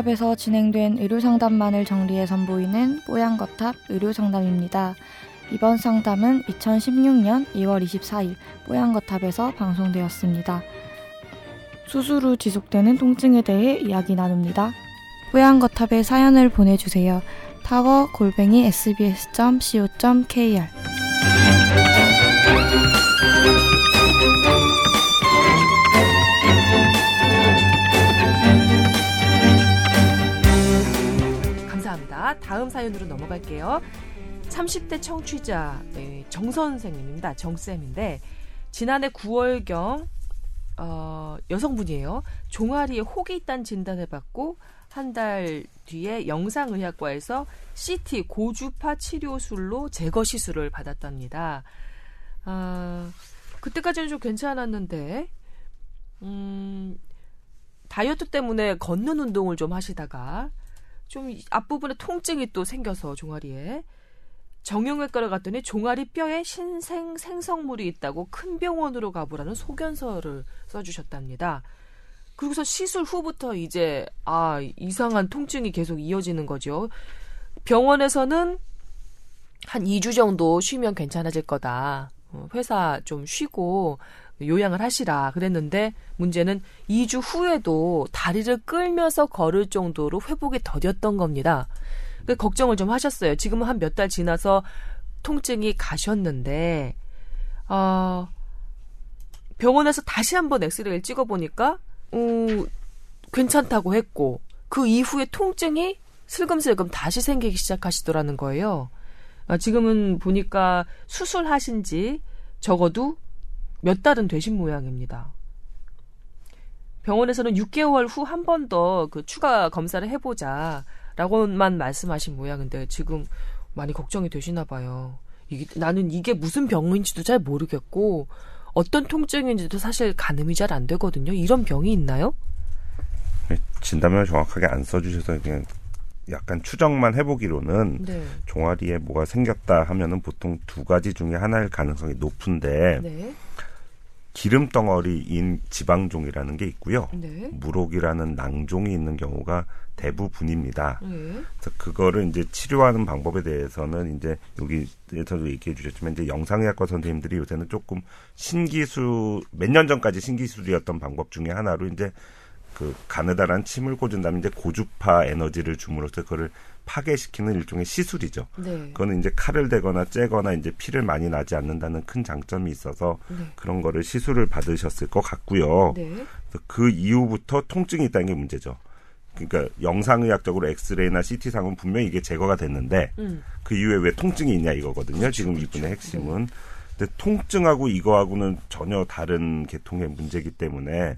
뽀얀거탑에서 진행된 의료상담만을 정리해 선보이는 뽀얀거탑 의료상담입니다. 이번 상담은 2016년 2월 24일 뽀얀거탑에서 방송되었습니다. 수술 후 지속되는 통증에 대해 이야기 나눕니다. 뽀얀거탑에 사연을 보내주세요. 타워 골뱅이 sbs.co.kr 사연으로 넘어갈게요. 30대 청취자 네, 정 선생님입니다. 정쌤인데 지난해 9월경 어, 여성분이에요. 종아리에 혹이 있다는 진단을 받고 한 달 뒤에 영상의학과에서 CT 고주파 치료술로 제거 시술을 받았답니다. 아, 그때까지는 좀 괜찮았는데 음, 다이어트 때문에 걷는 운동을 좀 하시다가 좀 앞부분에 통증이 또 생겨서 종아리에 정형외과를 갔더니 종아리 뼈에 신생 생성물이 있다고 큰 병원으로 가보라는 소견서를 써주셨답니다. 그리고서 시술 후부터 이제 아 이상한 통증이 계속 이어지는 거죠. 병원에서는 한 2주 정도 쉬면 괜찮아질 거다. 어, 회사 좀 쉬고 요양을 하시라 그랬는데 문제는 2주 후에도 다리를 끌면서 걸을 정도로 회복이 더뎠던 겁니다. 그 걱정을 좀 하셨어요. 지금은 한 몇 달 지나서 통증이 가셨는데 어, 병원에서 다시 한번 엑스레이를 찍어 보니까 어, 괜찮다고 했고 그 이후에 통증이 슬금슬금 다시 생기기 시작하시더라는 거예요. 아, 지금은 보니까 수술하신 지 적어도 몇 달은 되신 모양입니다. 병원에서는 6개월 후 한 번 더 그 추가 검사를 해보자라고만 말씀하신 모양인데 지금 많이 걱정이 되시나 봐요. 이게, 나는 이게 무슨 병인지도 잘 모르겠고 어떤 통증인지도 사실 가늠이 잘 안 되거든요. 이런 병이 있나요? 진단명을 정확하게 안 써주셔서 그냥 약간 추정만 해보기로는 네. 종아리에 뭐가 생겼다 하면은 보통 두 가지 중에 하나일 가능성이 높은데 네. 기름 덩어리인 지방종이라는 게 있고요. 네. 무록이라는 낭종이 있는 경우가 대부분입니다. 네. 그래서 그거를 이제 치료하는 방법에 대해서는 이제 여기에서도 얘기해 주셨지만 이제 영상의학과 선생님들이 요새는 조금 신기술 몇 년 전까지 신기술이었던 방법 중에 하나로 이제 그 가느다란 침을 꽂은 다음에 이제 고주파 에너지를 줌으로써 그거를 파괴시키는 일종의 시술이죠. 네. 그거는 이제 칼을 대거나 째거나 이제 피를 많이 나지 않는다는 큰 장점이 있어서 네. 그런 거를 시술을 받으셨을 것 같고요. 네. 그 이후부터 통증이 있다는 게 문제죠. 그러니까 영상의학적으로 엑스레이나 CT상은 분명히 이게 제거가 됐는데 음. 그 이후에 왜 통증이 있냐 이거거든요. 지금 이분의 핵심은. 근데 통증하고 이거하고는 전혀 다른 계통의 문제이기 때문에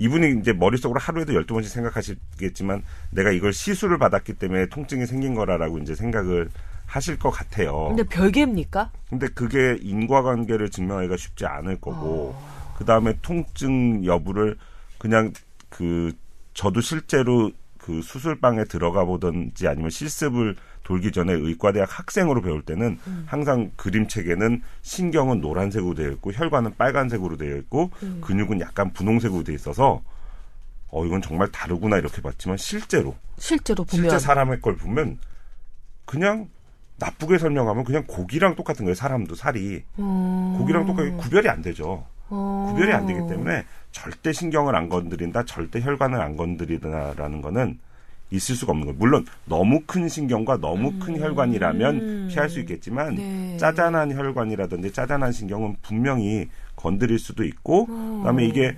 이분이 이제 머릿속으로 하루에도 12번씩 생각하시겠지만 내가 이걸 시술을 받았기 때문에 통증이 생긴 거라라고 이제 생각을 하실 것 같아요. 근데 별개입니까? 근데 그게 인과관계를 증명하기가 쉽지 않을 거고 어. 그 다음에 통증 여부를 그냥 그 저도 실제로 그 수술방에 들어가 보든지 아니면 실습을 돌기 전에 의과대학 학생으로 배울 때는 음. 항상 그림책에는 신경은 노란색으로 되어 있고 혈관은 빨간색으로 되어 있고 음. 근육은 약간 분홍색으로 되어 있어서 어 이건 정말 다르구나 이렇게 봤지만 실제로 실제로 보면 실제 사람의 걸 보면 그냥 나쁘게 설명하면 그냥 고기랑 똑같은 거예요. 사람도 살이 음. 고기랑 똑같이 구별이 안 되죠. 어. 구별이 안 되기 때문에 절대 신경을 안 건드린다, 절대 혈관을 안 건드리다라는 거는 있을 수가 없는 거예요. 물론 너무 큰 신경과 너무 큰 혈관이라면 피할 수 있겠지만 네. 짜잔한 혈관이라든지 짜잔한 신경은 분명히 건드릴 수도 있고 그다음에 이게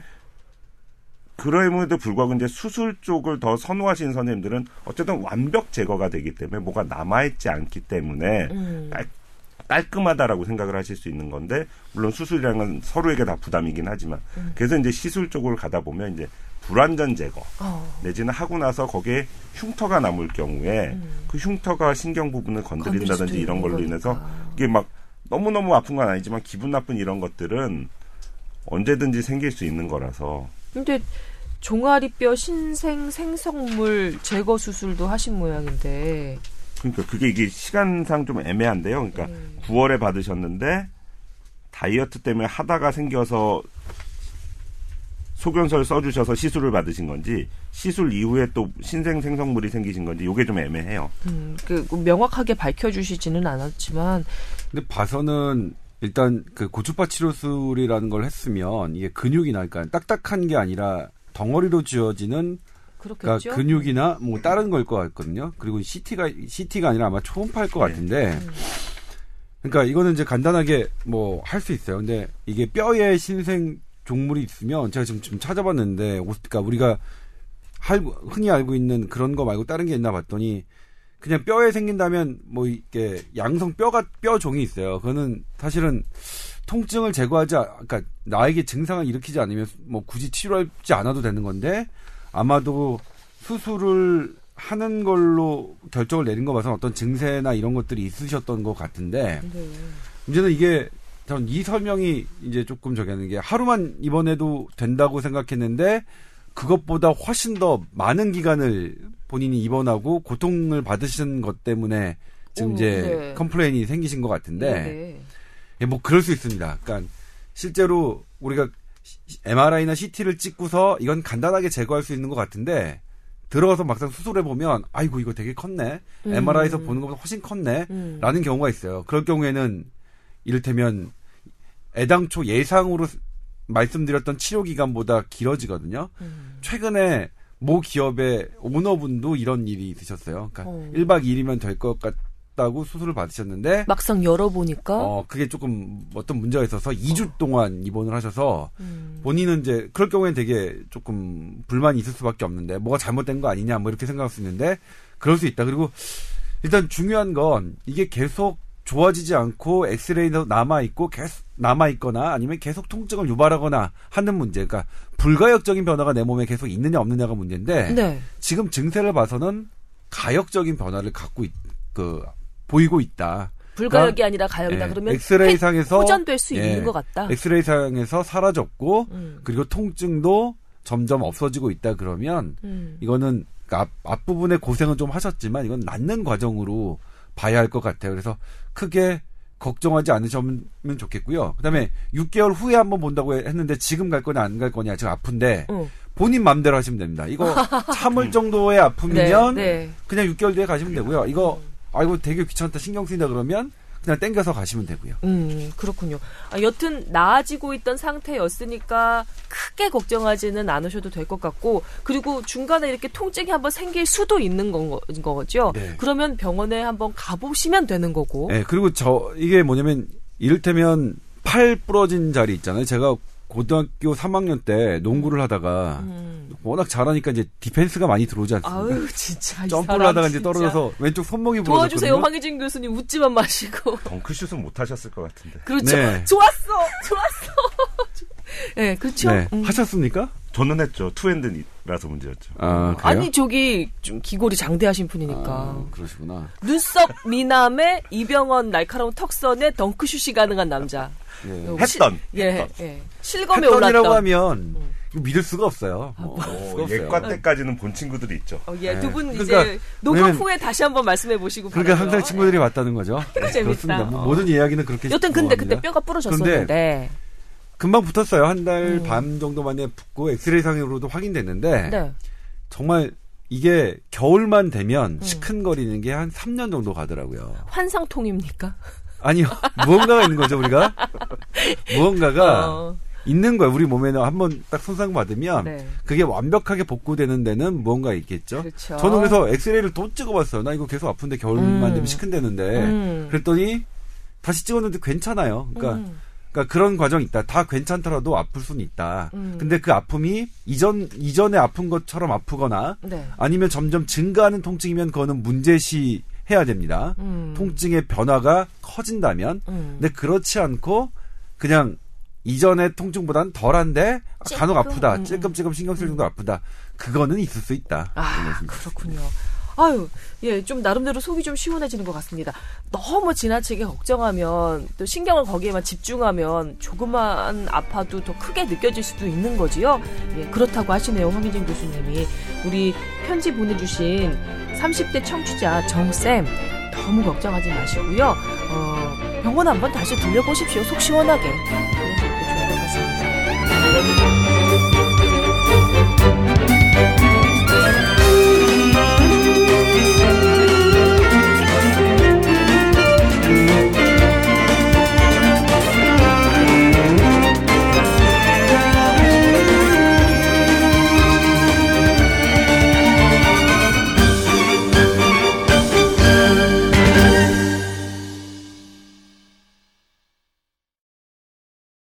그럼에도 불구하고 이제 수술 쪽을 더 선호하시는 선생님들은 어쨌든 완벽 제거가 되기 때문에 뭐가 남아있지 않기 때문에 음. 깔, 깔끔하다라고 생각을 하실 수 있는 건데 물론 수술이라는 건 서로에게 다 부담이긴 하지만 그래서 이제 시술 쪽으로 가다 보면 이제 불완전 제거 어. 내지는 하고 나서 거기에 흉터가 남을 경우에 그 흉터가 신경 부분을 건드린다든지 이런 걸로 거니까. 인해서 이게 막 너무너무 아픈 건 아니지만 기분 나쁜 이런 것들은 언제든지 생길 수 있는 거라서 근데 종아리뼈 신생 생성물 제거 수술도 하신 모양인데 그러니까 그게 이게 시간상 좀 애매한데요. 그러니까 음. 9월에 받으셨는데 다이어트 때문에 하다가 생겨서 소견서를 써주셔서 시술을 받으신 건지 시술 이후에 또 신생 생성물이 생기신 건지 이게 좀 애매해요. 음, 그 명확하게 밝혀주시지는 않았지만 근데 봐서는 일단 그 고주파 치료술이라는 걸 했으면 이게 근육이나 그러니까 딱딱한 게 아니라 덩어리로 지어지는 그렇겠죠. 그러니까 근육이나 뭐 다른 걸 것 같거든요. 그리고 CT가 CT가 아니라 아마 초음파일 것 네. 같은데. 그러니까 이거는 이제 간단하게 뭐 할 수 있어요. 근데 이게 뼈에 신생 종물이 있으면 제가 지금 좀 찾아봤는데 그러니까 우리가 할, 흔히 알고 있는 그런 거 말고 다른 게 있나 봤더니 그냥 뼈에 생긴다면 뭐 이게 양성 뼈가 뼈 종이 있어요. 그거는 사실은 통증을 제거하지 않- 그러니까 나에게 증상을 일으키지 않으면 뭐 굳이 치료하지 않아도 되는 건데 아마도 수술을 하는 걸로 결정을 내린 거 봐서 어떤 증세나 이런 것들이 있으셨던 것 같은데 네. 문제는 이게 전 이 설명이 이제 조금 저기 하는 게 하루만 입원해도 된다고 생각했는데 그것보다 훨씬 더 많은 기간을 본인이 입원하고 고통을 받으신 것 때문에 지금 오, 이제 네. complain이 생기신 것 같은데 네. 예, 뭐 그럴 수 있습니다. 그러니까 실제로 우리가 MRI나 CT를 찍고서 이건 간단하게 제거할 수 있는 것 같은데 들어가서 막상 수술해 보면 아이고 이거 되게 컸네. 음. MRI에서 보는 것보다 훨씬 컸네. 음. 라는 경우가 있어요. 그럴 경우에는 이를테면 애당초 예상으로 말씀드렸던 치료 기간보다 길어지거든요. 음. 최근에 모 기업의 오너분도 이런 일이 있으셨어요. 그러니까 어. 1박 2일이면 될 것 같 다고 수술을 받으셨는데 막상 열어보니까 어, 그게 조금 어떤 문제가 있어서 2주 동안 입원을 하셔서 음. 본인은 이제 그럴 경우에는 되게 조금 불만이 있을 수밖에 없는데 뭐가 잘못된 거 아니냐 뭐 이렇게 생각할 수 있는데 그럴 수 있다. 그리고 일단 중요한 건 이게 계속 좋아지지 않고 엑스레이도 남아 있고 계속 남아 있거나 아니면 계속 통증을 유발하거나 하는 문제. 그러니까 불가역적인 변화가 내 몸에 계속 있느냐 없느냐가 문제인데 네. 지금 증세를 봐서는 가역적인 변화를 갖고 있, 그 보이고 있다. 불가역이 아니라 가역이다. 예, 그러면 엑스레이 상에서 호전될 수 예, 있는 것 같다. 엑스레이 상에서 사라졌고 음. 그리고 통증도 점점 없어지고 있다 그러면 음. 이거는 그 앞, 앞부분에 고생은 좀 하셨지만 이건 낫는 과정으로 봐야 할 것 같아요. 그래서 크게 걱정하지 않으시면 좋겠고요. 그다음에 6개월 후에 한번 본다고 했는데 지금 갈 거냐 안 갈 거냐 지금 아픈데 어. 본인 마음대로 하시면 됩니다. 이거 참을 정도의 아픔이면 네, 네. 그냥 6개월 뒤에 가시면 되고요. 이거 아이고 되게 귀찮다 신경 쓰인다 그러면 그냥 땡겨서 가시면 되고요. 음, 그렇군요. 아, 여튼 나아지고 있던 상태였으니까 크게 걱정하지는 않으셔도 될 것 같고, 그리고 중간에 이렇게 통증이 한번 생길 수도 있는 건 거- 거죠. 네. 그러면 병원에 한번 가보시면 되는 거고. 네, 그리고 저 이게 뭐냐면 이를테면 팔 부러진 자리 있잖아요. 제가 고등학교 3학년 때 농구를 하다가 음. 워낙 잘하니까 이제 디펜스가 많이 들어오지 않습니까? 아유, 진짜. 이 점프를 사람 하다가 이제. 떨어져서 왼쪽 손목이 도와주세요, 부러졌거든요. 황희진 교수님. 웃지만 마시고. 덩크슛은 못 하셨을 것 같은데. 그렇죠. 네. 좋았어! 좋았어! 네, 그렇죠. 네. 음. 하셨습니까? 저는 했죠. two hand라서 문제였죠. 아, 그래요? 아니, 저기, 좀 기골이 장대하신 분이니까. 아, 그러시구나. 눈썹 미남의 이병헌 날카로운 턱선에 덩크슛이 가능한 남자. 예. 어, 했던. 예, 예. 실검에 했던이라고 올랐던. 하면 음. 믿을 수가 없어요. 아, 뭐, 어, 수가 없어요. 예과 때까지는 본 친구들이 있죠. 어, 예, 네. 두분 그러니까 이제 녹음 왜냐면- 후에 다시 한번 말씀해 보시고 그러니까 바라고요. 항상 친구들이 왔다는 거죠. 네, 재밌다. 그렇습니다. 뭐 어. 모든 이야기는 그렇게 여튼 근데 그때. 뼈가 부러졌었는데. 금방 붙었어요. 한달 음. 반 정도 만에 붙고 엑스레이 상으로도 확인됐는데 네. 정말 이게 겨울만 되면 음. 시큰거리는 게 한 3년 정도 가더라고요. 환상통입니까? 아니요. 무언가가 있는 거죠, 우리가. 무언가가 어, 있는 거예요. 우리 몸에는 한번 딱 손상 받으면 네. 그게 완벽하게 복구되는 데는 무언가 있겠죠. 그렇죠. 저는 그래서 엑스레이를 또 찍어봤어요. 나 이거 계속 아픈데 겨울만 음. 되면 시큰대는데. 음. 그랬더니 다시 찍었는데 괜찮아요. 그러니까 음. 그러니까 그런 과정이 있다. 다 괜찮더라도 아플 수는 있다. 음. 근데 그 아픔이 이전 이전에 아픈 것처럼 아프거나 네. 아니면 점점 증가하는 통증이면 그거는 문제시 해야 됩니다. 음. 통증의 변화가 커진다면 음. 근데 그렇지 않고 그냥 이전의 통증보다는 덜한데 간혹 찔끔? 아프다. 음, 찔끔찔끔 신경 쓸 정도 아프다. 그거는 있을 수 있다. 아, 그렇군요. 아유, 예, 좀 나름대로 속이 좀 시원해지는 것 같습니다. 너무 지나치게 걱정하면 또 신경을 거기에만 집중하면 조금만 아파도 더 크게 느껴질 수도 있는 거지요. 예, 그렇다고 하시네요, 황희진 교수님이. 우리 편지 보내주신 30대 청취자 정쌤 너무 걱정하지 마시고요. 어, 병원 한번 다시 들려보십시오. 속 시원하게. 것도 좋은 것 같습니다. 네.